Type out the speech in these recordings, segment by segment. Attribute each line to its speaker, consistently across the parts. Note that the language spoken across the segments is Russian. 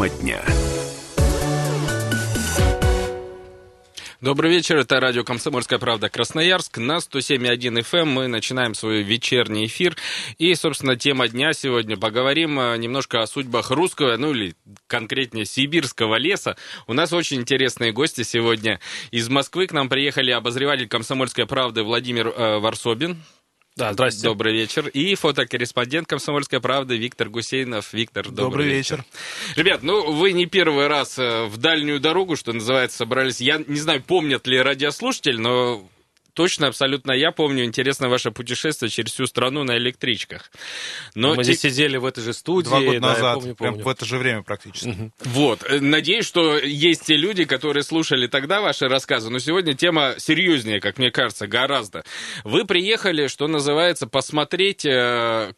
Speaker 1: Тема дня.
Speaker 2: Добрый вечер, это радио «Комсомольская правда» Красноярск. На 107.1 FM эм мы начинаем свой вечерний эфир. И, собственно, тема дня сегодня. Поговорим э, немножко о судьбах русского, ну или конкретнее сибирского леса. У нас очень интересные гости сегодня. Из Москвы к нам приехали обозреватель «Комсомольской правды» Владимир э, Варсобин.
Speaker 3: Да, здрасте.
Speaker 2: Добрый вечер. И фотокорреспондент «Комсомольской правды» Виктор Гусейнов. Виктор, добрый,
Speaker 3: добрый вечер. вечер.
Speaker 2: Ребят, ну вы не первый раз э, в дальнюю дорогу, что называется, собрались. Я не знаю, помнят ли радиослушатели, но точно, абсолютно я помню. Интересно ваше путешествие через всю страну на электричках.
Speaker 3: Но Мы те... здесь сидели в этой же студии.
Speaker 4: Два года да, назад, помню, помню. прям в это же время практически.
Speaker 2: Вот. Э, надеюсь, что есть те люди, которые слушали тогда ваши рассказы, но сегодня тема серьезнее, как мне кажется, гораздо. Вы приехали, что называется, посмотреть э,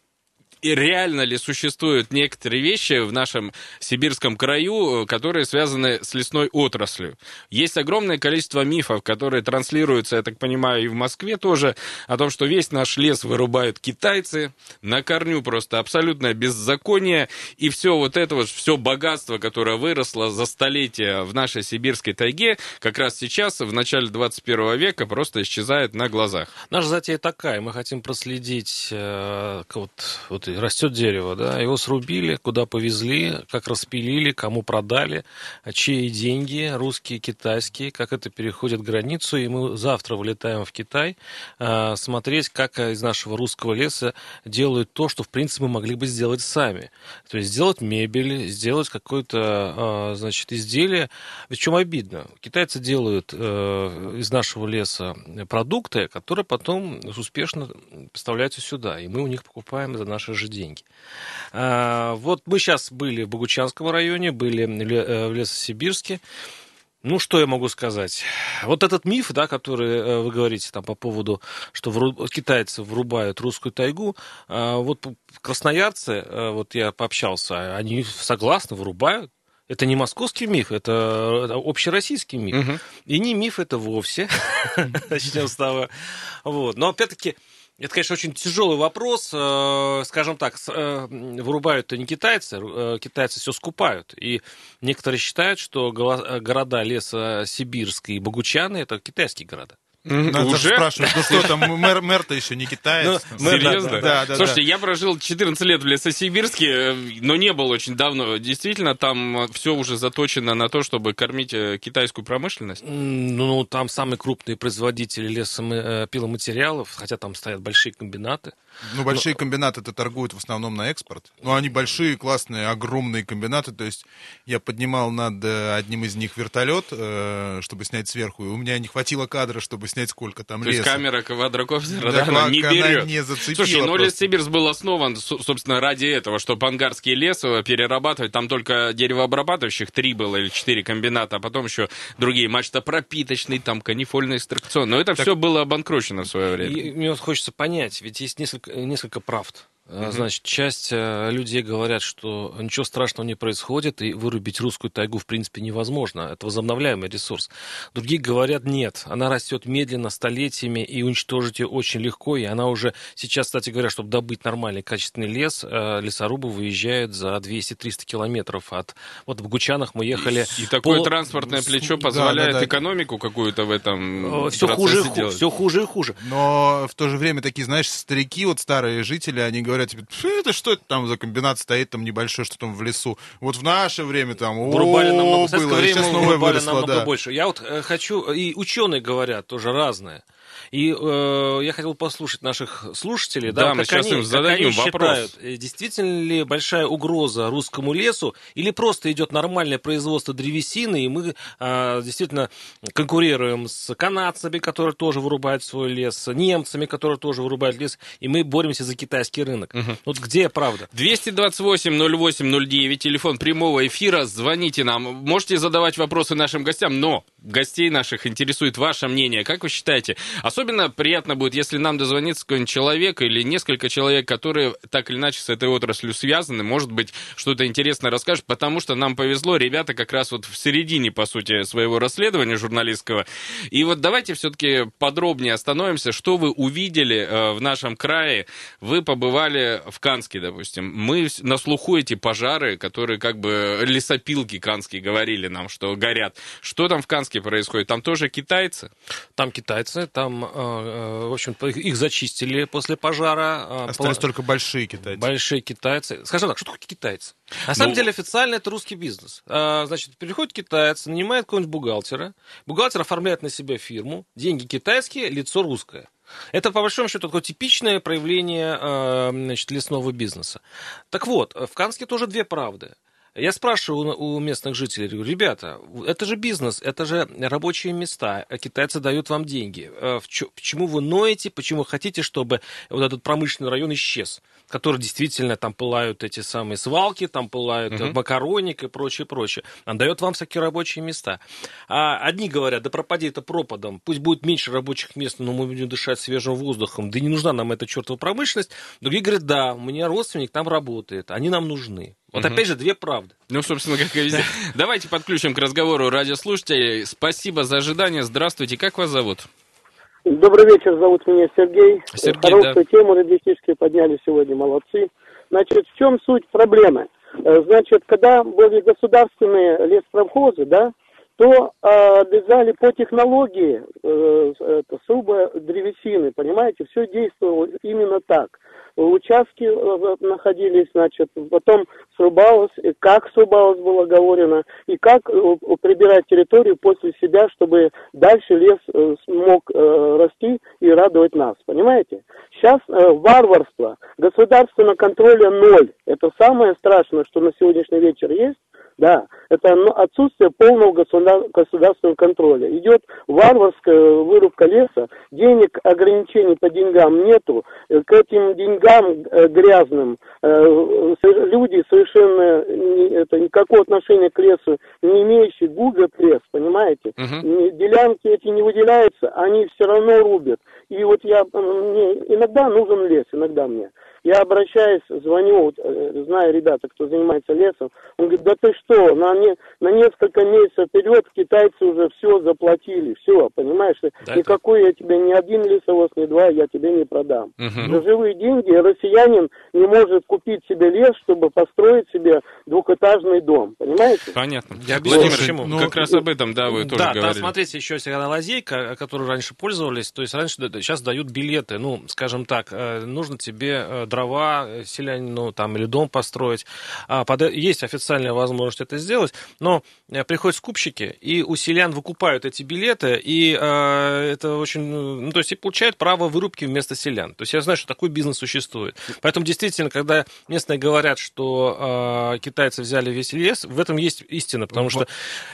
Speaker 2: и реально ли существуют некоторые вещи в нашем сибирском краю, э, которые связаны с лесной отраслью. Есть огромное количество мифов, которые транслируются, я так понимаю, и в Москве тоже, о том, что весь наш лес вырубают китайцы, на корню просто абсолютное беззаконие, и все вот это вот, все богатство, которое выросло за столетия в нашей сибирской тайге, как раз сейчас, в начале 21 века, просто исчезает на глазах.
Speaker 3: Наша затея такая, мы хотим проследить э, вот, вот растет дерево, да, его срубили, куда повезли, как распилили, кому продали, чьи деньги, русские, китайские, как это переходит границу, и мы завтра вылетаем в Китай э, смотреть, как из нашего русского леса делают то, что, в принципе, мы могли бы сделать сами. То есть сделать мебель, сделать какое-то, э, значит, изделие. В чем обидно? Китайцы делают э, из нашего леса продукты, которые потом успешно поставляются сюда, и мы у них покупаем за наши же деньги. А, вот мы сейчас были в Богучанском районе, были э, в Лесосибирске. Ну, что я могу сказать? Вот этот миф, да, который э, вы говорите там по поводу, что вру... китайцы врубают русскую тайгу, а, вот красноярцы, э, вот я пообщался, они согласны, врубают. Это не московский миф, это, это общероссийский миф. Угу. И не миф это вовсе. Начнем с того. Вот. Но опять-таки, это, конечно, очень тяжелый вопрос. Э, скажем так, э, вырубают-то не китайцы, э, китайцы все скупают. И некоторые считают, что города леса Сибирска и Богучаны – это китайские города.
Speaker 4: Надо уже спрашивать, ну что там, мэр, мэр-то еще не китаец.
Speaker 2: Ну, Серьезно? Да, да, Слушайте, да. я прожил 14 лет в Лесосибирске, но не был очень давно. Действительно, там все уже заточено на то, чтобы кормить э, китайскую промышленность?
Speaker 3: Ну, там самые крупные производители лесопиломатериалов, э, хотя там стоят большие комбинаты.
Speaker 4: Ну, большие но... комбинаты-то торгуют в основном на экспорт. Ну, они большие, классные, огромные комбинаты. То есть я поднимал над э, одним из них вертолет, чтобы снять сверху, и у меня не хватило кадра, чтобы снять сколько там
Speaker 2: То
Speaker 4: леса.
Speaker 2: есть камера квадрокоптера, да, да, не берет.
Speaker 4: не зацепила
Speaker 2: Слушай, ну Лессибирск был основан, собственно, ради этого, чтобы ангарский лес перерабатывать. Там только деревообрабатывающих три было или четыре комбината, а потом еще другие. Мачтопропиточный, там канифольный экстракцион. Но это так, все было обанкрочено в свое время.
Speaker 3: И, мне вот хочется понять, ведь есть несколько, несколько правд. Mm-hmm. Значит, часть э, людей говорят, что ничего страшного не происходит, и вырубить русскую тайгу, в принципе, невозможно. Это возобновляемый ресурс. Другие говорят, нет, она растет медленно, столетиями, и уничтожить ее очень легко, и она уже сейчас, кстати говоря, чтобы добыть нормальный качественный лес, э, лесорубы выезжают за 200-300 километров от... Вот в Гучанах мы ехали...
Speaker 2: И, и такое по... транспортное плечо позволяет да, да, да. экономику какую-то в этом
Speaker 3: все хуже, делать. все хуже и хуже.
Speaker 4: Но в то же время такие, знаешь, старики, вот старые жители, они говорят, говорят тебе, это что это там за комбинат стоит там небольшой, что там в лесу. Вот в наше время там
Speaker 3: вырубали намного, было, время сейчас новое выросло, намного да. больше. Я вот э, хочу, и ученые говорят тоже разные. И э, я хотел послушать наших слушателей, да,
Speaker 2: да мы как, они, как они вопрос. считают,
Speaker 3: э, действительно ли большая угроза русскому лесу, или просто идет нормальное производство древесины, и мы э, действительно конкурируем с канадцами, которые тоже вырубают свой лес, с немцами, которые тоже вырубают лес, и мы боремся за китайский рынок. Угу. Вот где правда?
Speaker 2: 228-08-09, телефон прямого эфира, звоните нам. Можете задавать вопросы нашим гостям, но гостей наших интересует ваше мнение. Как вы считаете? Особенно приятно будет, если нам дозвонится какой-нибудь человек или несколько человек, которые так или иначе с этой отраслью связаны. Может быть, что-то интересное расскажут, потому что нам повезло. Ребята как раз вот в середине, по сути, своего расследования журналистского. И вот давайте все-таки подробнее остановимся. Что вы увидели э, в нашем крае? Вы побывали в Канске, допустим. Мы на слуху эти пожары, которые как бы лесопилки канские говорили нам, что горят. Что там в Канске происходит? Там тоже китайцы?
Speaker 3: Там китайцы, там, э, э, в общем их зачистили после пожара.
Speaker 4: Остались только большие китайцы.
Speaker 3: Большие китайцы. Скажем так, что такое китайцы? На самом ну... деле официально это русский бизнес. Значит, приходит китаец, нанимает какого-нибудь бухгалтера, бухгалтер оформляет на себя фирму, деньги китайские, лицо русское. Это, по большому счету, такое типичное проявление значит, лесного бизнеса. Так вот, в Канске тоже две правды. Я спрашиваю у местных жителей, говорю, ребята, это же бизнес, это же рабочие места, а китайцы дают вам деньги. Э, почему вы ноете, почему хотите, чтобы вот этот промышленный район исчез? которые действительно там пылают эти самые свалки, там пылают угу. макароник и прочее, прочее. Он дает вам всякие рабочие места. А одни говорят, да пропади это пропадом, пусть будет меньше рабочих мест, но мы будем дышать свежим воздухом, да не нужна нам эта чертова промышленность. Другие говорят, да, у меня родственник там работает, они нам нужны. Вот угу. опять же две правды.
Speaker 2: Ну, собственно, как и везде. Давайте подключим к разговору радиослушателей. Спасибо за ожидание. Здравствуйте. Как вас зовут?
Speaker 1: Добрый вечер, зовут меня Сергей.
Speaker 2: Сергей
Speaker 1: Хорошую
Speaker 2: да.
Speaker 1: тему радистические подняли сегодня, молодцы. Значит, в чем суть проблемы? Э, значит, когда были государственные леспромхозы, да, то э, обязали по технологии э, это, сруба древесины, понимаете, все действовало именно так участки э, находились, значит, потом срубалось, и как срубалось было говорено, и как э, прибирать территорию после себя, чтобы дальше лес э, смог расти и радовать нас, понимаете? Сейчас варварство, государственного контроля ноль. Это самое страшное, что на сегодняшний вечер есть. Да, это отсутствие полного государственного контроля. Идет варварская вырубка леса, денег, ограничений по деньгам нету. К этим деньгам э, грязным э, люди совершенно это, никакого отношения к лесу не имеющие, губят лес, понимаете? Угу. Делянки эти не выделяются, они все равно рубят. И вот я, мне иногда нужен лес, иногда мне. Я обращаюсь, звоню, вот, э, знаю ребята, кто занимается лесом, он говорит, да ты что, на, не, на несколько месяцев вперед китайцы уже все заплатили, все, понимаешь, да, никакой это... я тебе ни один лесовоз, ни два я тебе не продам. Угу. За живые деньги россиянин не может купить себе лес, чтобы построить себе двухэтажный дом, понимаете?
Speaker 2: Понятно. Я объясню, почему. Ну, как раз об этом, да, вы тоже да, говорили.
Speaker 3: Да, смотрите, еще есть лазейка, которой раньше пользовались, то есть раньше, сейчас дают билеты, ну, скажем так, э, нужно тебе э, дрова э, селянину там, или дом построить. А, есть официальная возможность это сделать, но э, приходят скупщики, и у селян выкупают эти билеты, и а, это очень... Ну, то есть и получают право вырубки вместо селян. То есть я знаю, что такой бизнес существует. Поэтому действительно, когда местные говорят, что а, китайцы взяли весь лес, в этом есть истина, потому что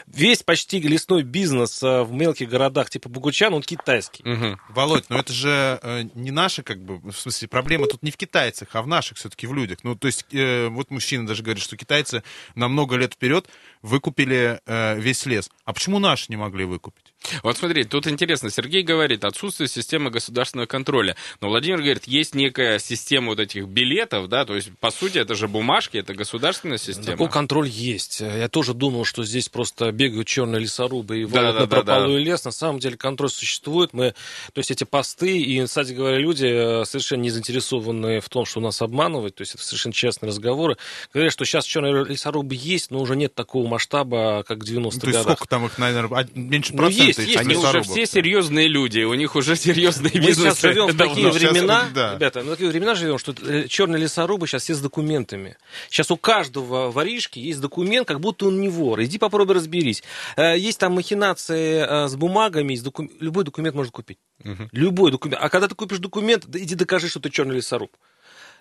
Speaker 3: весь почти лесной бизнес в мелких городах типа Бугучан, он китайский.
Speaker 4: Угу. Володь, но это же э, не наши, как бы, в смысле, проблема тут не в Китае китайцах, а в наших все-таки в людях. Ну, то есть, э, вот мужчина даже говорит, что китайцы на много лет вперед выкупили э, весь лес. А почему наши не могли выкупить?
Speaker 2: Вот смотри, тут интересно, Сергей говорит, отсутствие системы государственного контроля. Но Владимир говорит, есть некая система вот этих билетов, да, то есть, по сути, это же бумажки, это государственная система.
Speaker 3: Такой контроль есть. Я тоже думал, что здесь просто бегают черные лесорубы и валят да, на да, да, лес. На самом деле контроль существует. Мы, то есть, эти посты, и, кстати говоря, люди э, совершенно не заинтересованы в том, что нас обманывать, то есть, это совершенно честные разговоры. Говорят, что сейчас черные лесорубы есть, но уже нет такого масштаба, как в 90-х ну,
Speaker 4: то есть,
Speaker 3: годах.
Speaker 4: сколько там их, наверное, меньше ну, процента?
Speaker 2: Есть, есть. Они уже все серьезные люди, у них уже серьезный бизнес.
Speaker 3: Мы сейчас живем в такие времена, ребята, мы в такие времена живем, что э, черные лесорубы сейчас все с документами. Сейчас у каждого воришки есть документ, как будто он не вор. Иди попробуй разберись. Э, есть там махинации э, с бумагами, докум... любой документ можно купить. Угу. Любой документ. А когда ты купишь документ, иди докажи, что ты черный лесоруб.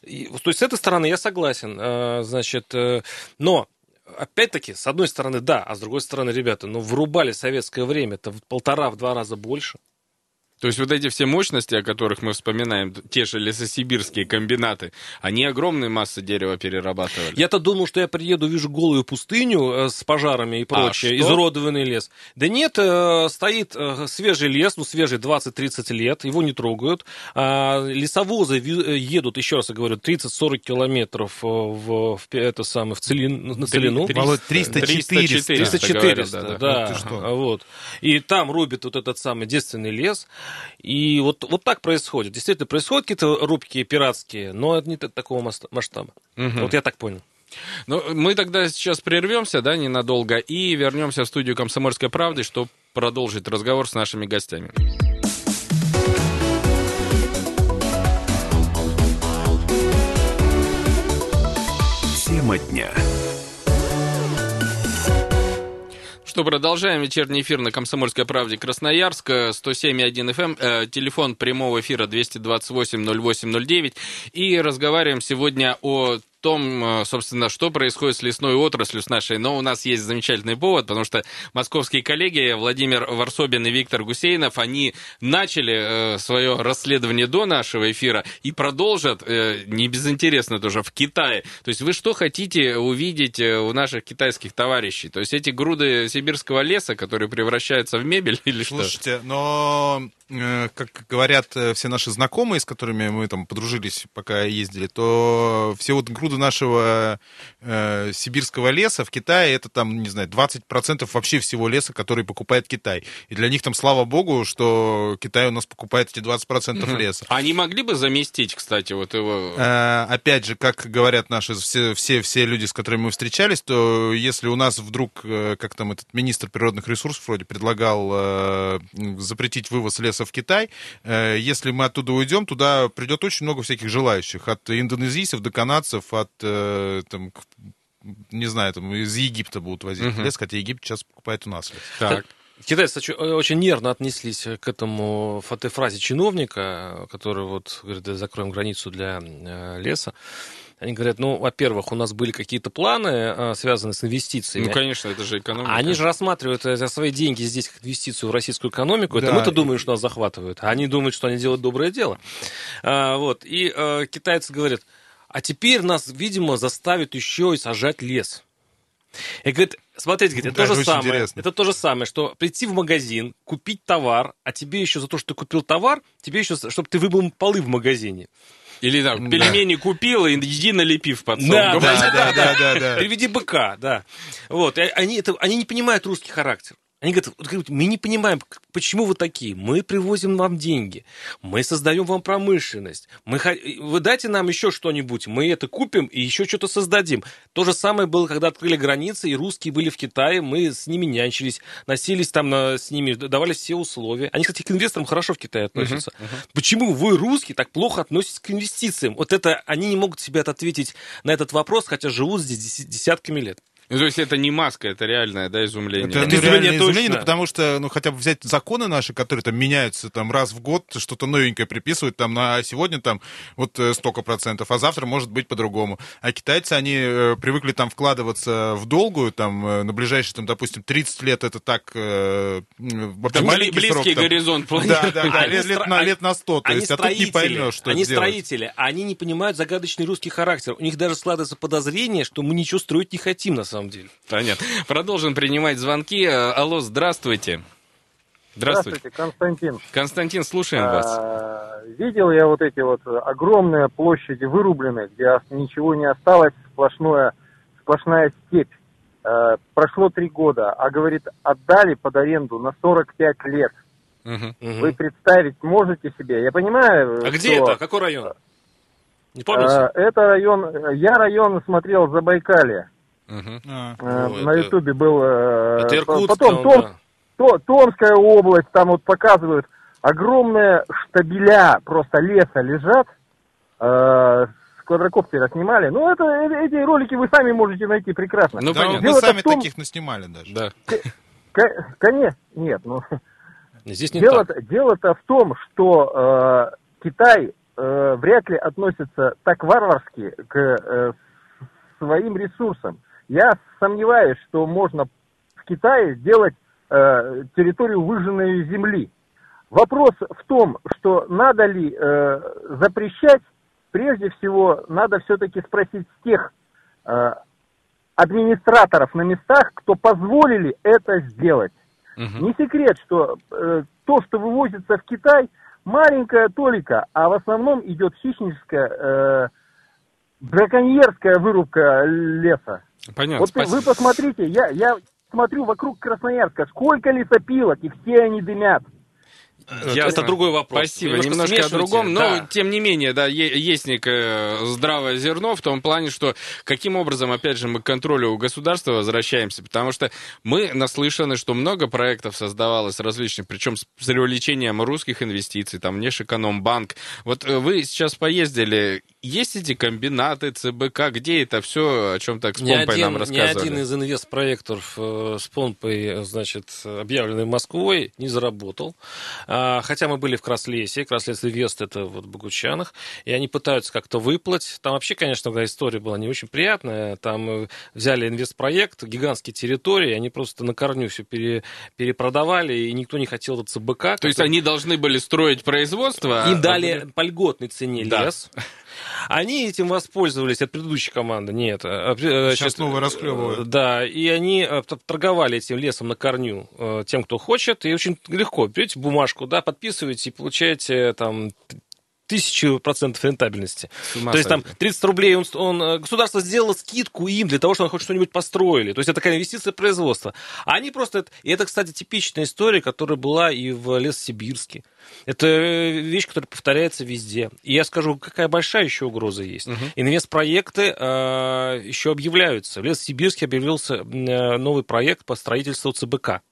Speaker 3: И, то есть с этой стороны я согласен, значит, но опять-таки, с одной стороны, да, а с другой стороны, ребята, ну, врубали советское время это в полтора, в два раза больше.
Speaker 2: То есть вот эти все мощности, о которых мы вспоминаем, те же лесосибирские комбинаты, они огромные массы дерева перерабатывали.
Speaker 3: Я-то думал, что я приеду, вижу голую пустыню э, с пожарами и прочее,
Speaker 2: А
Speaker 3: изуродованный лес. Да нет, э, стоит э, свежий лес, ну свежий 20-30 лет, его не трогают. А, Лесовозы едут, еще раз я говорю, 30-40 километров в, в, это самое, в Целин- на Целину.
Speaker 2: Три-
Speaker 4: Володь, 300 400.
Speaker 3: 300
Speaker 2: говорят,
Speaker 3: 400 да,
Speaker 2: да,
Speaker 4: Ну ты что?
Speaker 3: вот. И там рубит вот этот самый девственный лес, и вот, вот так происходит. Действительно, происходят какие-то рубки пиратские, но это не такого мас- масштаба.
Speaker 2: Мгм.
Speaker 3: Вот я так понял.
Speaker 2: Ну, мы тогда сейчас прервемся, да, ненадолго, и вернемся в студию «Комсомольской правды», чтобы продолжить разговор с нашими гостями.
Speaker 5: Тема дня.
Speaker 2: Что, продолжаем вечерний эфир на «Комсомольской правде» Красноярск, 107.1 FM, э, телефон прямого эфира 228-08-09, и разговариваем сегодня о том, э, собственно, что происходит с лесной отраслью с нашей. Но у нас есть замечательный повод, потому что московские коллеги Владимир Варсобин и Виктор Гусейнов, они начали э, свое расследование до нашего эфира и продолжат, э, не безинтересно тоже, в Китае. То есть вы что хотите увидеть у наших китайских товарищей? То есть эти груды сибирского леса, которые превращаются в мебель или что?
Speaker 4: Слушайте, но, как говорят все наши знакомые, с которыми мы там подружились, пока ездили, то все вот груды нашего э, сибирского леса в Китае, это там, не знаю, 20% вообще всего леса, который покупает Китай. И для них там, слава богу, что Китай у нас покупает эти 20% леса.
Speaker 2: Они могли бы заместить, кстати, вот его...
Speaker 4: Э, Опять же, как говорят наши все, все, все люди, с которыми мы встречались, то если у нас вдруг, э, как там этот министр природных ресурсов вроде предлагал э, запретить вывоз леса в Китай, э, если мы оттуда уйдем, туда придет очень много всяких желающих, от индонезийцев до канадцев, от э, там, к- не знаю, там из Египта будут возить
Speaker 2: Мгм.
Speaker 4: лес, хотя Египет сейчас покупает у нас лес.
Speaker 2: Так.
Speaker 3: Китайцы оч- очень нервно отнеслись к этому этой фразе чиновника, который вот говорит, «Да, закроем границу для э, леса. Они говорят, ну, во-первых, у нас были какие-то планы, э, связанные с инвестициями.
Speaker 2: Ну, конечно, это же экономика.
Speaker 3: Они же рассматривают э, свои деньги здесь как инвестицию в российскую экономику. Это
Speaker 4: Да.
Speaker 3: мы-то думаем, что нас захватывают. А они думают, что они делают доброе дело. А, вот. И э, китайцы говорят, а теперь нас, видимо, заставят еще и сажать лес. И говорит, смотрите, говорит, это,
Speaker 4: Да,
Speaker 3: то же самое,
Speaker 4: интересно.
Speaker 3: это то же самое, что прийти в магазин, купить товар, а тебе еще за то, что ты купил товар, тебе еще, чтобы ты вымыл полы в магазине.
Speaker 2: Или там,
Speaker 4: Да.
Speaker 2: пельмени купил, и иди налепив под
Speaker 3: Да, да,
Speaker 4: Да, да, да, да, да.
Speaker 3: Приведи быка, да. Вот. Они, это, они не понимают русский характер. Они говорят, мы не понимаем, почему вы такие. Мы привозим вам деньги, мы создаем вам промышленность. Мы, вы дайте нам еще что-нибудь, мы это купим и еще что-то создадим. То же самое было, когда открыли границы, и русские были в Китае, мы с ними нянчились, носились там на- с ними, давали все условия. Они, кстати, к инвесторам хорошо в Китае относятся. Почему вы, русские, так плохо относитесь к инвестициям? Вот это, они не могут себе ответить на этот вопрос, хотя живут здесь деся- десятками лет.
Speaker 2: Ну, то есть это не маска, это реальное, да, изумление.
Speaker 4: Это,
Speaker 3: Это
Speaker 4: ну,
Speaker 3: изумление
Speaker 4: реальное изумление,
Speaker 3: точно.
Speaker 4: потому что, ну, хотя бы взять законы наши, которые там меняются там раз в год, что-то новенькое приписывают, там, на сегодня там вот э, столько процентов, а завтра может быть по-другому. А китайцы, они э, привыкли там вкладываться в долгую, там, э, на ближайшие, там, допустим, 30 лет это так, э, вообще
Speaker 2: Там
Speaker 4: маленький
Speaker 2: близкий
Speaker 4: срок. там.
Speaker 2: горизонт
Speaker 4: Да,
Speaker 2: планеты.
Speaker 4: да, да,
Speaker 3: Они
Speaker 4: лет, лет
Speaker 3: стро-
Speaker 4: на, лет на 100, то
Speaker 3: они
Speaker 4: есть, а тут не
Speaker 3: строители,
Speaker 4: поймешь, что
Speaker 3: Они строители, они не понимают загадочный русский характер. У них даже складывается подозрение, что мы ничего строить не хотим на самом деле.
Speaker 2: Понятно. Продолжим принимать звонки. Э, Алло, здравствуйте. Здравствуйте.
Speaker 1: Константин.
Speaker 2: Константин, слушаем вас.
Speaker 1: А, Видел я вот эти вот огромные площади вырубленные, где ничего не осталось, сплошное, сплошная степь. Э, Прошло три года, а говорит, отдали под аренду на 45 лет.
Speaker 2: Мгм.
Speaker 1: Вы представить можете себе? Я понимаю,
Speaker 3: А где
Speaker 1: что,
Speaker 3: это? Какой район? Не помните?
Speaker 1: Это район, я район смотрел Забайкалье.
Speaker 4: А.
Speaker 1: Э,
Speaker 3: Ну,
Speaker 1: На ютубе был. э,
Speaker 3: Это Иркутск.
Speaker 1: Потом
Speaker 3: он,
Speaker 1: Том-
Speaker 3: да.
Speaker 1: То- Томская область, там вот показывают, огромные штабеля просто леса лежат, э, с квадрокоптера снимали. Ну, это, э- эти ролики вы сами можете найти прекрасно.
Speaker 2: Ну,
Speaker 4: Да,
Speaker 2: понятно.
Speaker 4: мы сами
Speaker 1: том-
Speaker 4: таких наснимали даже.
Speaker 2: Да.
Speaker 1: Конечно, нет, ну,
Speaker 3: Здесь не
Speaker 1: дело,
Speaker 3: так.
Speaker 1: дело-то в том, что э, Китай э, вряд ли относится так варварски к э, своим ресурсам. Я сомневаюсь, что можно в Китае сделать э, территорию выжженной земли.
Speaker 6: Вопрос в том, что надо ли э, запрещать, прежде всего, надо все-таки спросить тех э, администраторов на местах, кто позволили это сделать.
Speaker 2: Мгм.
Speaker 6: Не секрет, что э, то, что вывозится в Китай, маленькая толика, а в основном идет хищническая, э, браконьерская вырубка леса.
Speaker 2: Понятно.
Speaker 6: Вот
Speaker 2: спасибо.
Speaker 6: вы посмотрите, я, я смотрю вокруг Красноярска, сколько лесопилок, и все они дымят.
Speaker 2: Ясно.
Speaker 3: Это другой вопрос.
Speaker 2: Спасибо,
Speaker 3: Немножко
Speaker 2: немножко, о другом, но
Speaker 3: да.
Speaker 2: тем не менее, да, есть некое здравое зерно в том плане, что каким образом, опять же, мы к контролю государства возвращаемся, потому что мы наслышаны, что много проектов создавалось различных, причем с с привлечением русских инвестиций, там, Внешэкономбанк. Вот э, вы сейчас поездили, есть эти комбинаты, ЦБК, где это все, о чем так с
Speaker 3: Ни
Speaker 2: помпой
Speaker 3: один,
Speaker 2: нам
Speaker 3: ни
Speaker 2: рассказывали?
Speaker 3: один из инвестпроектов э, с помпой, э, значит, объявленный Москвой, не заработал. А, хотя мы были в Краслесе, Краслес Инвест это вот в Богучанах, и они пытаются как-то выплатить. Там вообще, конечно, история была не очень приятная. Там э, взяли инвестпроект, гигантские территории, они просто на корню все пере, перепродавали, и никто не хотел этот ЦБК.
Speaker 2: То есть
Speaker 3: который-
Speaker 2: они должны были строить производство? а-
Speaker 3: им дали по льготной цене
Speaker 2: Да.
Speaker 3: лес. Они этим воспользовались от предыдущей команды. Нет. а, при-
Speaker 4: Сейчас
Speaker 3: значит,
Speaker 4: новые расклевывают.
Speaker 3: э, Да, и они э, торговали этим лесом на корню э, тем, кто хочет, и очень легко. Берете бумажку, да, подписываете и получаете там тысячу процентов рентабельности. То есть там
Speaker 2: сойти.
Speaker 3: 30 рублей он, он, э, государство сделало скидку им для того, чтобы они хоть что-нибудь построили. То есть это такая инвестиция в производство. А они просто... И это, кстати, типичная история, которая была и в Лессибирске. Это э, вещь, которая повторяется везде. И я скажу, какая большая еще угроза есть. Инвестпроекты э, еще объявляются. В Лессибирске объявился э, новый проект по строительству ЦБК.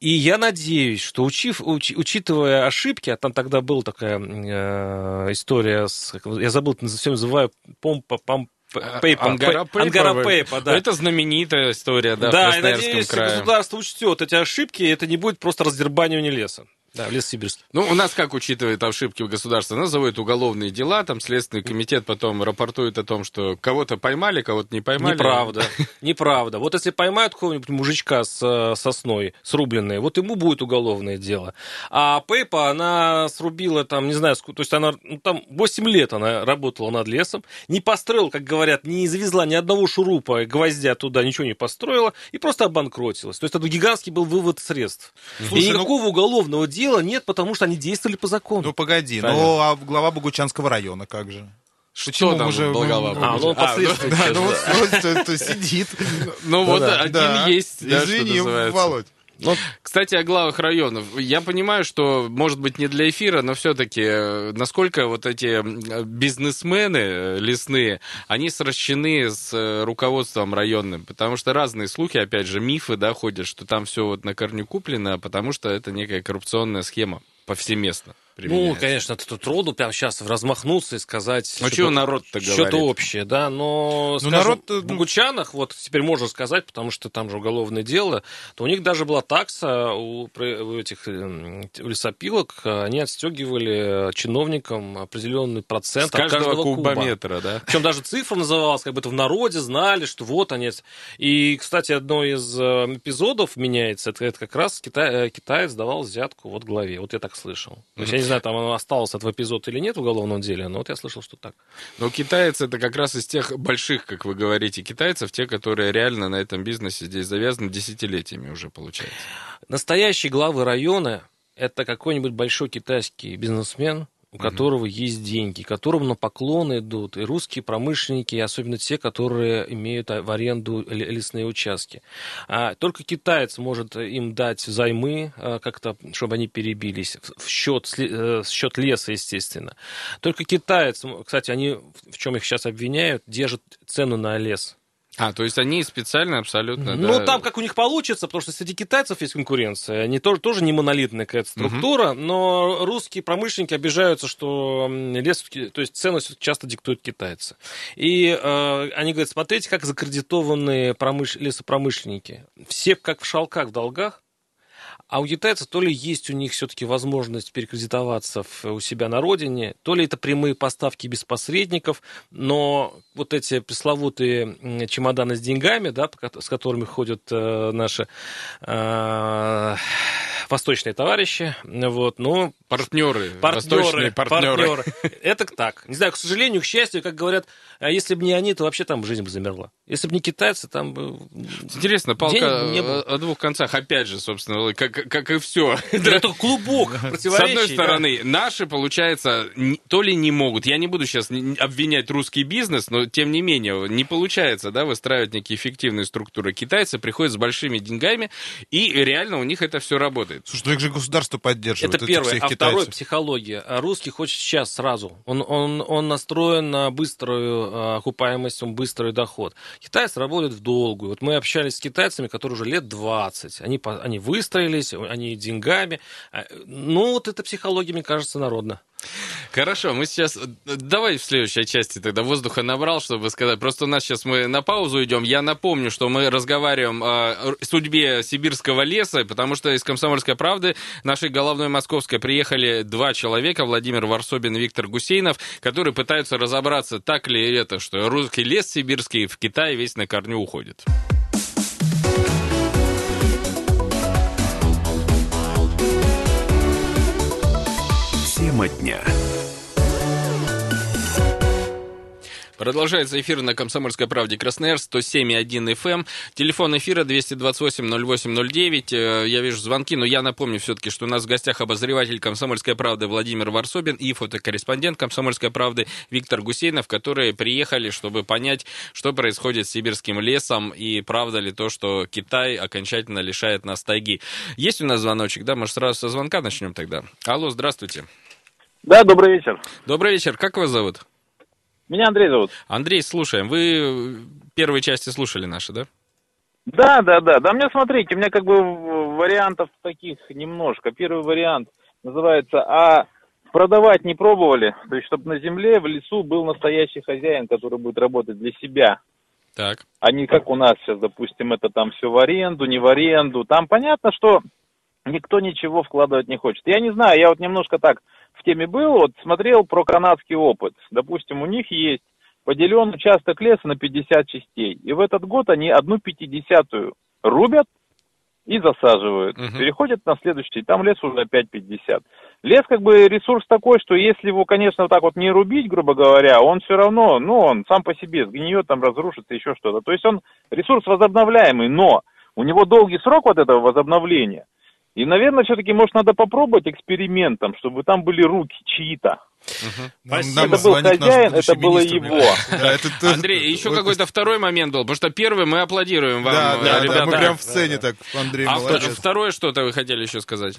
Speaker 3: И я надеюсь, что учив, уч- учитывая ошибки, а там тогда была такая э, история с, я забыл, это все называю, помпа, пам, Пейпа,
Speaker 2: Ангара
Speaker 3: Пей- Ангара
Speaker 2: Пейпа,
Speaker 3: Пейпа, да.
Speaker 2: Это знаменитая история, да, в
Speaker 3: Да, и
Speaker 2: Красноярском
Speaker 3: надеюсь,
Speaker 2: крае.
Speaker 3: государство учтет эти ошибки, и это не будет просто раздербанивание леса. Да, в Лессибирске.
Speaker 2: Ну, у нас как учитывает ошибки в государстве? Нас заводят уголовные дела, там Следственный комитет потом рапортует о том, что кого-то поймали, кого-то не поймали.
Speaker 3: Неправда, неправда. Вот если поймают какого-нибудь мужичка с э, сосной срубленной, вот ему будет уголовное дело. А Пейпа, она срубила там, не знаю, то есть она, ну, там 8 лет она работала над лесом, не построила, как говорят, не завезла ни одного шурупа, гвоздя туда, ничего не построила, и просто обанкротилась. То есть это гигантский был вывод средств.
Speaker 4: Слушай,
Speaker 3: и
Speaker 4: ну-
Speaker 3: никакого уголовного дела нет, потому что они действовали по закону.
Speaker 4: Ну погоди,
Speaker 3: Понятно.
Speaker 4: ну а глава Богучанского района как же?
Speaker 2: Что там
Speaker 4: уже
Speaker 2: был глава
Speaker 3: А, ну он
Speaker 2: А,
Speaker 4: Да, ну вот
Speaker 3: да.
Speaker 4: вот это сидит.
Speaker 2: Ну вот один
Speaker 4: Да.
Speaker 2: есть, да, что
Speaker 4: Извини. Володь.
Speaker 3: Ну,
Speaker 2: Кстати, о главах районов. Я понимаю, что, может быть, не для эфира, но все-таки, насколько вот эти бизнесмены э, лесные, они сращены с э, руководством районным, потому что разные слухи, опять же, мифы, да, ходят, что там все вот на корню куплено, потому что это некая коррупционная схема повсеместно.
Speaker 3: Ну,
Speaker 2: применяется.
Speaker 3: конечно, это тут трудно прямо сейчас размахнуться и сказать...
Speaker 2: Ну,
Speaker 3: что-то-
Speaker 2: чего народ-то
Speaker 3: Что-то
Speaker 2: говорит?
Speaker 3: общее, да, но,
Speaker 4: Ну,
Speaker 3: скажем,
Speaker 4: народ, э,
Speaker 3: в Богучанах, вот теперь можно сказать, потому что там же уголовное дело, то у них даже была такса у, у этих эм, лесопилок, они отстегивали чиновникам определенный процент
Speaker 2: С каждого,
Speaker 3: от каждого куба.
Speaker 2: кубометра, да?
Speaker 3: Причем даже цифра называлась, как бы это в народе знали, что вот они. И, кстати, одно из э, эпизодов меняется, это, это как раз Китай, э, китаец давал взятку вот главе. Вот я так слышал. То есть я не знаю, там оно осталось этого эпизода или нет в уголовном деле, но вот я слышал, что так.
Speaker 2: Но китаец это как раз из тех больших, как вы говорите, китайцев, те, которые реально на этом бизнесе здесь завязаны десятилетиями уже, получается.
Speaker 3: Настоящие главы района – это какой-нибудь большой китайский бизнесмен, у которого есть деньги, которому на поклоны идут и русские промышленники, особенно те, которые имеют а, в аренду лесные участки. А только китаец может им дать займы а, как-то, чтобы они перебились, в счет, э, в счет леса, естественно. Только китаец, кстати, они, в чем их сейчас обвиняют, держат цену на лес.
Speaker 2: А, то есть они специально абсолютно...
Speaker 3: Ну,
Speaker 2: да,
Speaker 3: там как у них получится, потому что среди китайцев есть конкуренция. Они тоже, тоже не монолитная какая-то структура, но русские промышленники обижаются, что лес, то есть цену часто диктуют китайцы. И э, они говорят, смотрите, как закредитованные промыш... лесопромышленники. Все как в шелках в долгах, а у китайцев то ли есть у них все-таки возможность перекредитоваться в- у себя на родине, то ли это прямые поставки без посредников, но вот эти пресловутые чемоданы с деньгами, да, с которыми ходят э, наши э, восточные товарищи, вот, но
Speaker 2: Партнеры,
Speaker 3: партнеры,
Speaker 2: восточные партнеры.
Speaker 3: Это так. Не знаю, к сожалению, к счастью, как говорят, а если бы не они, то вообще там жизнь бы замерла. Если бы не китайцы, там бы...
Speaker 2: Интересно, палка
Speaker 3: не было.
Speaker 2: о двух концах, опять же, собственно, как, как и все.
Speaker 3: Это клубок
Speaker 2: С одной
Speaker 3: да.
Speaker 2: стороны, наши, получается, то ли не могут, я не буду сейчас обвинять русский бизнес, но тем не менее, не получается, да, выстраивать некие эффективные структуры. Китайцы приходят с большими деньгами, и реально у них это все работает.
Speaker 4: Слушай, ну их же государство поддерживает.
Speaker 3: Это первое. А второе
Speaker 4: китайцев.
Speaker 3: психология. А Русский хочет сейчас сразу. Он, он, он настроен на быструю а, окупаемость, он быстрый доход. Китайцы работают в долгую. Вот мы общались с китайцами, которые уже лет 20. Они, они выстроились, они деньгами. А, Ну, вот эта психология, мне кажется, народна.
Speaker 2: Хорошо, мы сейчас... Давай в следующей части тогда воздуха набрал, чтобы сказать. Просто у нас сейчас мы на паузу идем. Я напомню, что мы разговариваем о судьбе сибирского леса, потому что из «Комсомольской правды» нашей головной московской приехали два человека, Владимир Варсобин и Виктор Гусейнов, которые пытаются разобраться, так ли это, что русский лес сибирский в Китае весь на корню уходит.
Speaker 5: Тема дня.
Speaker 2: Продолжается эфир на «Комсомольской правде» Красноярск, 107,1 FM. Телефон эфира 228-08-09. Э, Я вижу звонки, но я напомню все-таки, что у нас в гостях обозреватель «Комсомольской правды» Владимир Варсобин и фотокорреспондент «Комсомольской правды» Виктор Гусейнов, которые приехали, чтобы понять, что происходит с сибирским лесом и правда ли то, что Китай окончательно лишает нас тайги. Есть у нас звоночек, да? Может, сразу со звонка начнем тогда? Алло, здравствуйте.
Speaker 7: Да, добрый вечер.
Speaker 2: Добрый вечер, как вас зовут?
Speaker 7: Меня Андрей зовут.
Speaker 2: Андрей, слушаем. Вы первые части слушали наши, да?
Speaker 7: Да, да, да. Да, мне смотрите, у меня как бы вариантов таких немножко. Первый вариант называется «А продавать не пробовали?» То есть, чтобы на земле, в лесу был настоящий хозяин, который будет работать для себя.
Speaker 2: Так.
Speaker 7: А не как у нас сейчас, допустим, это там все в аренду, не в аренду. Там понятно, что никто ничего вкладывать не хочет. Я не знаю, я вот немножко так в теме был, вот смотрел про канадский опыт. Допустим, у них есть поделен участок леса на 50 частей. И в этот год они одну пятидесятую рубят и засаживают.
Speaker 2: Мгм.
Speaker 7: Переходят на следующий, там лес уже опять 50. Лес как бы ресурс такой, что если его, конечно, вот так вот не рубить, грубо говоря, он все равно, ну, он сам по себе сгниет, там разрушится, еще что-то. То есть он ресурс возобновляемый, но у него долгий срок вот этого возобновления. И, наверное, все-таки, может, надо попробовать экспериментом, чтобы там были руки чьи-то.
Speaker 4: Нам
Speaker 7: Это был хозяин, это было его.
Speaker 2: Андрей, еще какой-то второй момент был, потому что первый мы аплодируем вам, э, ребята.
Speaker 4: мы прям в сцене так, Андрей,
Speaker 2: А второе что-то вы хотели еще сказать?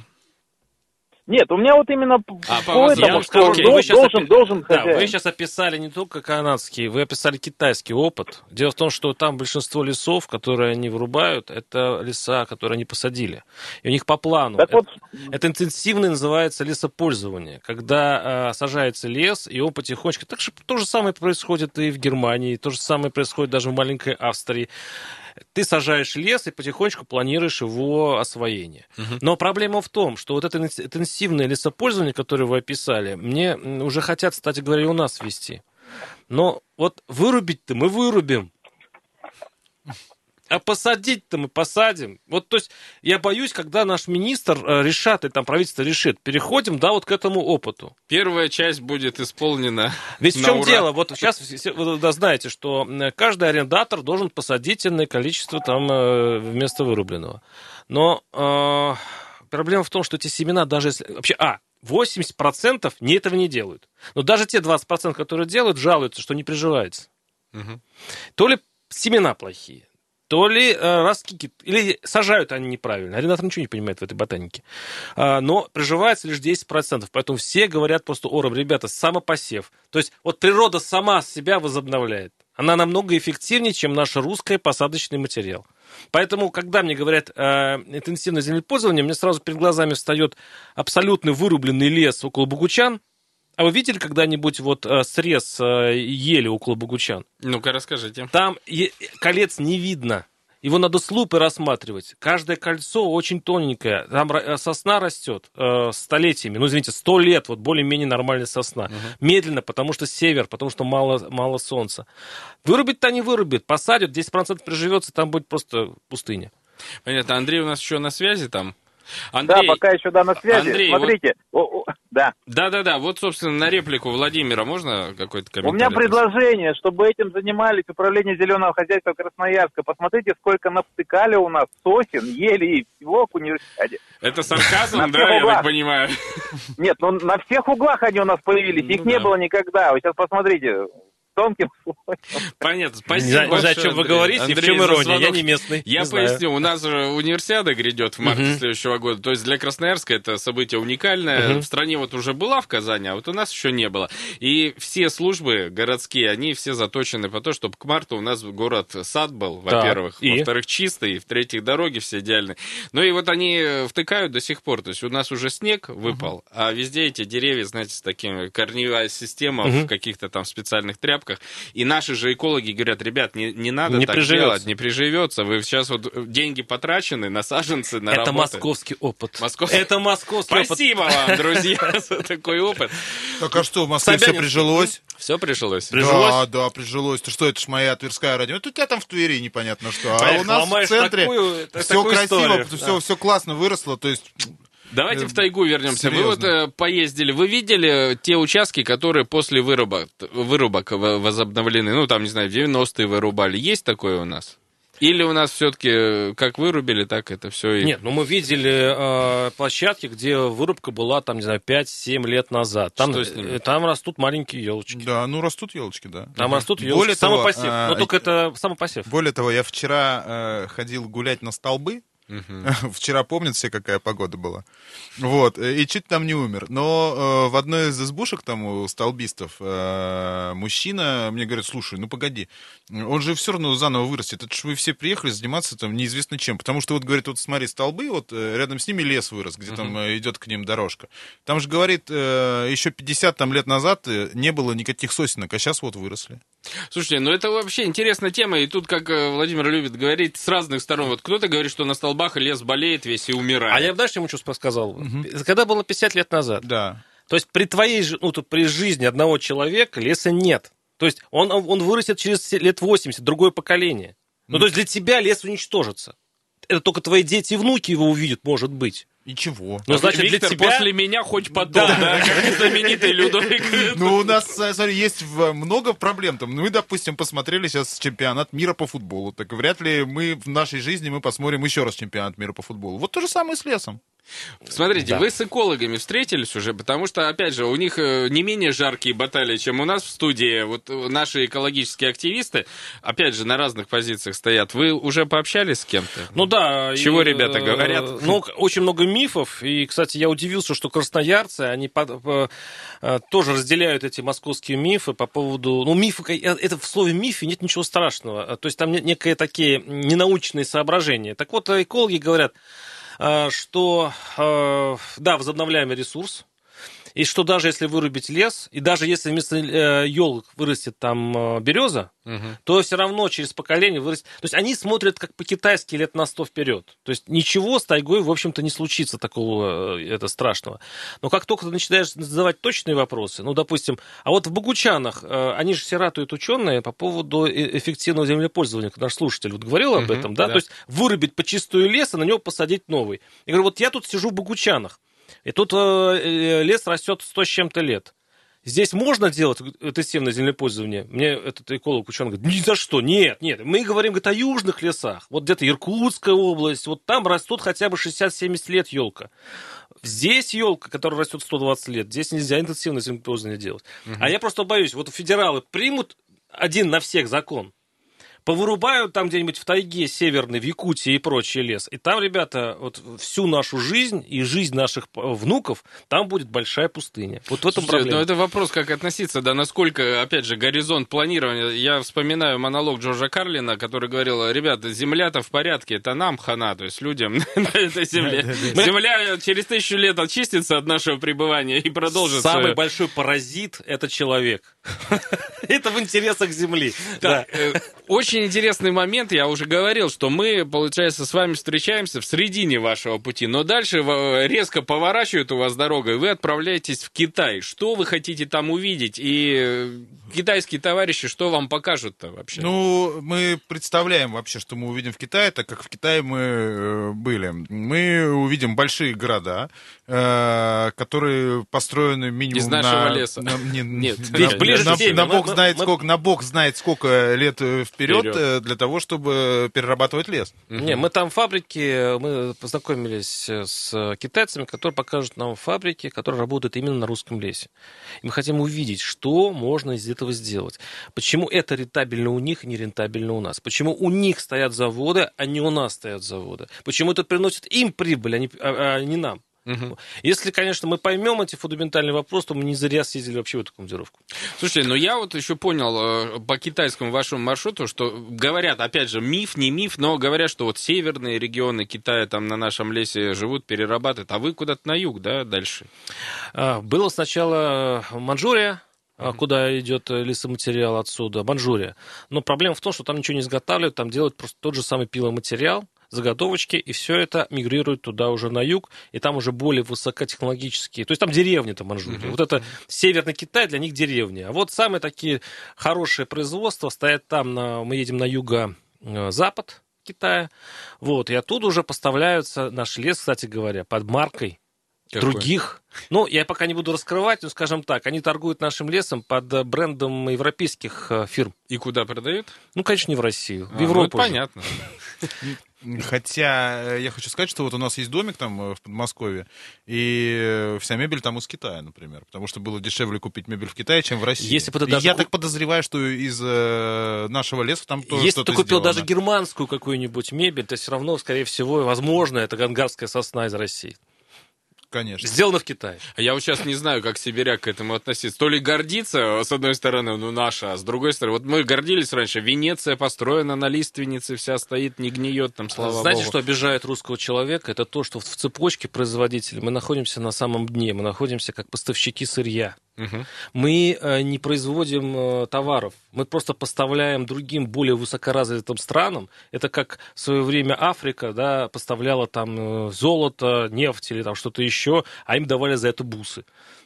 Speaker 7: Нет, у меня вот именно
Speaker 2: А, по вас- я вам
Speaker 7: что
Speaker 2: скажу,
Speaker 3: Окей,
Speaker 7: дол-
Speaker 3: вы щас
Speaker 7: должен,
Speaker 3: опи-
Speaker 7: должен
Speaker 3: Да,
Speaker 7: хозяин.
Speaker 3: вы сейчас описали не только канадский, вы описали китайский опыт. Дело в том, что там большинство лесов, которые они вырубают, это леса, которые они посадили. И у них по плану.
Speaker 7: Так
Speaker 3: это,
Speaker 7: вот,
Speaker 3: это интенсивное называется лесопользование, когда э, сажается лес, и он потихонечку... Так же то же самое происходит и в Германии, то же самое происходит даже в маленькой Австрии. Ты сажаешь лес и потихонечку планируешь его освоение. Но проблема в том, что вот это интенс- интенсивное лесопользование, которое вы описали, мне уже хотят, кстати говоря, и у нас вести. Но вот вырубить-то мы вырубим. А посадить-то мы посадим. Вот, то есть, я боюсь, когда наш министр э, решат, и там правительство решит, переходим, да, вот к этому опыту.
Speaker 2: Первая часть будет исполнена.
Speaker 3: Ведь в чем
Speaker 2: ура.
Speaker 3: дело? Вот сейчас все- вы да, знаете, что каждый арендатор должен посадить иное количество там э, вместо вырубленного. Но э, проблема в том, что эти семена даже если... Вообще, а, 80% не этого не делают. Но даже те 20%, которые делают, жалуются, что не приживается.
Speaker 2: Мгм.
Speaker 3: То ли семена плохие, то ли э, или сажают они неправильно. Арендатор ничего не понимает в этой ботанике. А, но приживается лишь 10%. Поэтому все говорят просто, ором, ребята, самопосев. То есть вот природа сама себя возобновляет. Она намного эффективнее, чем наш русский посадочный материал. Поэтому, когда мне говорят э, интенсивное землепользование, мне сразу перед глазами встает абсолютно вырубленный лес около Богучан. А вы видели когда-нибудь вот э, срез э, ели около Богучан?
Speaker 2: Ну-ка, расскажите.
Speaker 3: Там колец не видно. Его надо с лупой рассматривать. Каждое кольцо очень тоненькое. Там э, сосна растет э, столетиями. Ну, извините, сто лет, вот более-менее нормальная сосна. Медленно, потому что север, потому что мало, мало солнца. Вырубить-то не вырубит. Посадят, 10% приживется, там будет просто пустыня.
Speaker 2: Понятно. Андрей у нас еще на связи там. Андрей,
Speaker 7: Да, пока еще да на связи.
Speaker 2: Андрей, вот-
Speaker 7: Смотрите, о- о, да.
Speaker 2: Да-да-да, вот, собственно, на реплику Владимира можно какой-то
Speaker 7: У
Speaker 2: комментарий?
Speaker 7: меня предложение, чтобы этим занимались управление зеленого хозяйства Красноярска. Посмотрите, сколько навтыкали у нас сосен, ели и всего к университете.
Speaker 2: Это сарказм, да, я так понимаю?
Speaker 7: Нет, ну на всех углах они у нас появились, их
Speaker 2: Ну
Speaker 7: не было никогда. Вы сейчас посмотрите, тонким слоем.
Speaker 2: Понятно, спасибо
Speaker 3: знаю, знаю, о
Speaker 2: большое,
Speaker 3: чем вы
Speaker 2: Андрей.
Speaker 3: говорите, и в
Speaker 2: Андрей,
Speaker 3: чем
Speaker 2: за
Speaker 3: ирония. Я не местный.
Speaker 2: Я
Speaker 3: не знаю.
Speaker 2: поясню, у нас же универсиада грядет в марте
Speaker 3: Мгм.
Speaker 2: следующего года. То есть для Красноярска это событие уникальное.
Speaker 3: Мгм.
Speaker 2: В стране вот уже была в Казани, а вот у нас еще не было. И все службы городские, они все заточены по то, чтобы к марту у нас город сад был, во-первых.
Speaker 3: и?
Speaker 2: Во-вторых, чистый. В-третьих, дороги все идеальные. Ну и вот они э, втыкают до сих пор. То есть у нас уже снег выпал, а везде эти деревья, знаете, с такими корневая система
Speaker 3: Мгм.
Speaker 2: в каких-то там специальных тряпках. И наши же экологи говорят, ребят, не, не надо
Speaker 3: Не
Speaker 2: так
Speaker 3: приживется.
Speaker 2: делать, не приживется. Вы сейчас вот э, деньги потрачены на саженцы, на
Speaker 3: Это
Speaker 2: работы.
Speaker 3: московский опыт.
Speaker 2: Московский-
Speaker 3: Это московский опыт.
Speaker 2: Спасибо вам, друзья, за такой опыт.
Speaker 4: Так а что, в Москве все прижилось?
Speaker 2: Все пришлось.
Speaker 3: Прижилось?
Speaker 4: Да, да, прижилось. Ты что, это ж моя Тверская радио. Это у тебя там в Твери непонятно что. А у нас в центре все красиво, все классно выросло. То есть
Speaker 2: Давайте
Speaker 4: Э,
Speaker 2: в тайгу вернемся. Вы вот
Speaker 4: серьезно.
Speaker 2: э, поездили, вы видели те участки, которые после вырубок, вырубок возобновлены? Ну, там, не знаю, в 90-е вырубали. Есть такое у нас? Или у нас все-таки как вырубили, так это все и...
Speaker 3: Нет, ну мы видели э, площадки, где вырубка была, там, не знаю, 5-7 лет назад. Там,
Speaker 2: Что с ними?
Speaker 3: э, там растут маленькие елочки.
Speaker 4: Да, ну растут елочки, да.
Speaker 3: Там растут елочки.
Speaker 4: Более того,
Speaker 3: самопосев.
Speaker 4: а,
Speaker 3: Но только это самопосев.
Speaker 4: Более того, я вчера э, ходил гулять на столбы. Вчера помнят все, какая погода была. Вот, э, и чуть там не умер. Но э, в одной из избушек там у столбистов э, мужчина мне говорит, слушай, ну погоди, он же все равно заново вырастет. Это ж вы все приехали заниматься там неизвестно чем. Потому что вот, говорит, вот смотри, столбы, вот э, рядом с ними лес вырос, где там э, идет к ним дорожка. Там же, говорит, э, еще 50 там, лет назад не было никаких сосенок, а сейчас вот выросли.
Speaker 2: Слушайте, ну это вообще интересная тема, и тут, как э, Владимир любит говорить, с разных сторон. Вот кто-то говорит, что на столбах лес болеет весь и умирает.
Speaker 3: А я, знаешь, ему что сказал? Когда было 50 лет назад,
Speaker 4: Да.
Speaker 3: то есть при твоей, ну, то при жизни одного человека леса нет. То есть он, он вырастет через лет 80, другое поколение. Ну, то есть для тебя лес уничтожится. Это только твои дети и внуки его увидят, может быть.
Speaker 4: И чего?
Speaker 3: Ну, значит, для
Speaker 2: Виктор,
Speaker 3: тебя...
Speaker 2: после меня хоть потом, да, как знаменитый Людовик.
Speaker 4: Ну, у нас, э, смотри, есть в- много проблем. Там, ну, мы, допустим, посмотрели сейчас чемпионат мира по футболу. Так вряд ли мы в нашей жизни мы посмотрим еще раз чемпионат мира по футболу. Вот то же самое с лесом.
Speaker 2: Смотрите,
Speaker 3: Да.
Speaker 2: вы с экологами встретились уже, потому что, опять же, у них э, не менее жаркие баталии, чем у нас в студии. Вот э, наши экологические активисты, опять же, на разных позициях стоят. Вы уже пообщались с кем-то?
Speaker 3: Ну да.
Speaker 2: Чего
Speaker 3: и,
Speaker 2: ребята
Speaker 3: э,
Speaker 2: говорят?
Speaker 3: Ну, очень много мифов. И, кстати, я удивился, что красноярцы, они под- по- тоже разделяют эти московские мифы по поводу... Ну, мифы, это в слове мифе нет ничего страшного. То есть там не- некие такие ненаучные соображения. Так вот, экологи говорят, что, э, да, возобновляемый ресурс, и что даже если вырубить лес, и даже если вместо елок вырастет там э, береза,
Speaker 2: Мгм.
Speaker 3: то все равно через поколение вырастет. То есть они смотрят как по-китайски лет на сто вперед. То есть ничего с тайгой, в общем-то, не случится такого э, это страшного. Но как только ты начинаешь задавать точные вопросы, ну, допустим, а вот в Богучанах, э, они же все ратуют ученые по поводу э- эффективного землепользования. Наш слушатель вот говорил об
Speaker 2: Мгм,
Speaker 3: этом, да?
Speaker 2: да.
Speaker 3: То есть вырубить почистую лес, а на него посадить новый. Я говорю, вот я тут сижу в Богучанах, и тут э, э, лес растет сто с чем-то лет. Здесь можно делать интенсивное землепользование? Мне этот эколог, ученый говорит, ни за что, нет, нет. Мы говорим говорит, о южных лесах. Вот где-то Иркутская область, вот там растут хотя бы 60-70 лет елка. Здесь елка, которая растет 120 лет, здесь нельзя интенсивное землепользование делать. А я просто боюсь, вот федералы примут один на всех закон, повырубают там где-нибудь в тайге северной, в Якутии и прочий лес. И там, ребята, вот всю нашу жизнь и жизнь наших внуков, там будет большая пустыня. Вот в этом
Speaker 2: Слушайте,
Speaker 3: проблема.
Speaker 2: ну это вопрос, как относиться, да, насколько, опять же, горизонт планирования. Я вспоминаю монолог Джорджа Карлина, который говорил, ребята, земля-то в порядке, это нам хана, то есть людям на этой земле. Земля через тысячу лет очистится от нашего пребывания и продолжит
Speaker 3: Самый большой паразит – это человек. Это в интересах Земли.
Speaker 2: Э, очень интересный момент. Я уже говорил, что мы, получается, с вами встречаемся в середине вашего пути, но дальше э, резко поворачивает у вас дорога, и вы отправляетесь в Китай. Что вы хотите там увидеть? И э, китайские товарищи что вам покажут-то вообще?
Speaker 4: Ну, мы представляем вообще, что мы увидим в Китае, так как в Китае мы э, были. Мы увидим большие города, которые построены минимум
Speaker 2: Из нашего
Speaker 4: на-
Speaker 2: леса.
Speaker 4: на- не-
Speaker 2: Нет.
Speaker 4: на-
Speaker 3: ближе
Speaker 4: на, на бог знает сколько, на бог знает сколько лет вперед,
Speaker 2: Вперед.
Speaker 4: э, для того, чтобы перерабатывать лес.
Speaker 3: Не, мы там фабрики, мы познакомились с китайцами, которые покажут нам фабрики, которые работают именно на русском лесе. И мы хотим увидеть, что можно из этого сделать. Почему это рентабельно у них и не рентабельно у нас. Почему у них стоят заводы, а не у нас стоят заводы. Почему это приносит им прибыль, а не, а- а не нам.
Speaker 2: Мгм.
Speaker 3: Если, конечно, мы поймем эти фундаментальные вопросы, то мы не зря съездили вообще в эту командировку.
Speaker 2: Слушайте, ну я вот еще понял э, по китайскому вашему маршруту, что говорят, опять же, миф, не миф, но говорят, что вот северные регионы Китая там на нашем лесе живут, перерабатывают, а вы куда-то на юг, да, дальше?
Speaker 3: А, Было сначала Манчжурия, а, куда идет э, лесоматериал отсюда, Манчжурия. Но проблема в том, что там ничего не изготавливают, там делают просто тот же самый пиломатериал, заготовочки, и все это мигрирует туда уже на юг, и там уже более высокотехнологические. То есть там деревни там Манчжурия. Вот это Северный Китай для них деревня. А вот самые такие хорошие производства стоят там, на, мы едем на юго-запад Китая, вот, и оттуда уже поставляются наш лес, кстати говоря, под маркой
Speaker 2: Какой?
Speaker 3: других. Ну, я пока не буду раскрывать, но скажем так, они торгуют нашим лесом под э, брендом европейских э, фирм.
Speaker 2: И куда продают?
Speaker 3: Ну, конечно, не в Россию,
Speaker 2: А,
Speaker 3: в
Speaker 2: ну,
Speaker 3: Европу.
Speaker 2: это
Speaker 3: же.
Speaker 2: понятно.
Speaker 4: Хотя э, я хочу сказать, что вот у нас есть домик там в Подмосковье, и вся мебель там из Китая, например, потому что было дешевле купить мебель в Китае, чем в России.
Speaker 3: Если бы ты даже
Speaker 4: я так подозреваю, что из нашего леса там тоже
Speaker 3: Если
Speaker 4: что-то
Speaker 3: ты купил
Speaker 4: сделано.
Speaker 3: даже германскую какую-нибудь мебель, то все равно, скорее всего, возможно, это гангарская сосна из России.
Speaker 4: Конечно.
Speaker 3: Сделано в Китае.
Speaker 2: А я вот сейчас не знаю, как сибиряк к этому относиться. То ли гордиться, с одной стороны, ну, наша, а с другой стороны, вот мы гордились раньше, Венеция построена на лиственнице, вся стоит, не гниет там, слава
Speaker 3: Знаете,
Speaker 2: богу.
Speaker 3: что обижает русского человека? Это то, что в цепочке производителей мы находимся на самом дне, мы находимся как поставщики сырья.
Speaker 2: Мгм.
Speaker 3: Мы э, не производим э, товаров, мы просто поставляем другим более высокоразвитым странам. Это как в свое время Африка да, поставляла там э, золото, нефть или там что-то еще, а им давали за это бусы.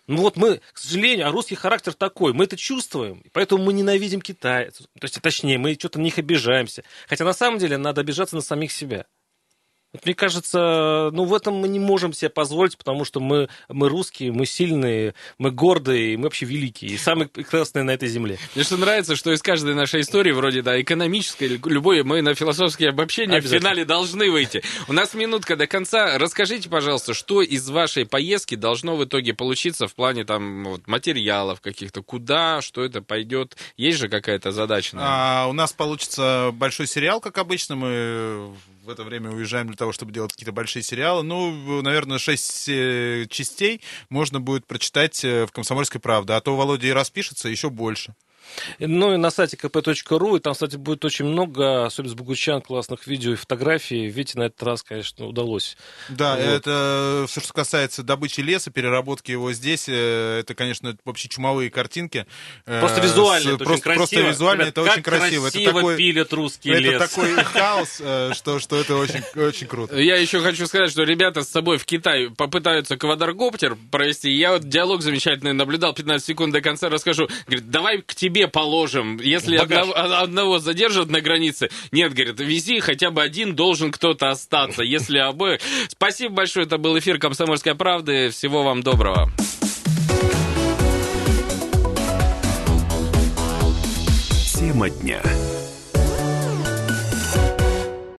Speaker 3: Ну вот мы, к сожалению, а русский характер такой, мы это чувствуем, поэтому мы ненавидим Китай. То есть, точнее, мы что-то на них обижаемся. Хотя на самом деле надо обижаться на самих себя. Вот Мне кажется, ну в этом мы не можем себе позволить, потому что мы, мы русские, мы сильные, мы гордые, мы вообще великие, и самые прекрасные на этой земле.
Speaker 2: Мне что нравится, что из каждой нашей истории, вроде, да, экономической или любой, мы на философские обобщения в
Speaker 3: Обязательно.
Speaker 2: финале должны выйти. У нас минутка до конца. Расскажите, пожалуйста, что из вашей поездки должно в итоге получиться в плане там вот, материалов каких-то? Куда, что это пойдет? Есть же какая-то задача? наверное?
Speaker 4: А, у нас получится большой сериал, как обычно. Мы в это время уезжаем для того, чтобы делать какие-то большие сериалы. Ну, наверное, шесть э, частей можно будет прочитать э, в «Комсомольской правде». А то Володя и распишется еще больше.
Speaker 3: Ну и на сайте kp.ru, и там, кстати, будет очень много, особенно с Богучан, классных видео и фотографий. Видите, на этот раз, конечно, удалось.
Speaker 4: Да,
Speaker 3: Вот.
Speaker 4: это все, что касается добычи леса, переработки его здесь, э, это, конечно, вообще чумовые картинки. Э,
Speaker 3: Просто визуально,
Speaker 4: с-
Speaker 3: это
Speaker 4: просто,
Speaker 3: очень красиво.
Speaker 4: просто визуально
Speaker 3: Ребят,
Speaker 4: это
Speaker 3: как
Speaker 4: очень красиво.
Speaker 3: красиво
Speaker 4: это такой,
Speaker 3: пилят русский
Speaker 4: это
Speaker 3: лес.
Speaker 4: такой хаос, э, что, что это очень, очень круто.
Speaker 2: Я еще хочу сказать, что ребята с собой в Китай попытаются квадрокоптер провести. Я вот диалог замечательный наблюдал, 15 секунд до конца расскажу. Говорит, давай к тебе положим. Если одного, одного задержат на границе, нет, говорит, вези, хотя бы один должен кто-то остаться, если обоих. Спасибо большое, это был эфир «Комсомольской правды». Всего вам доброго.
Speaker 5: Тема дня.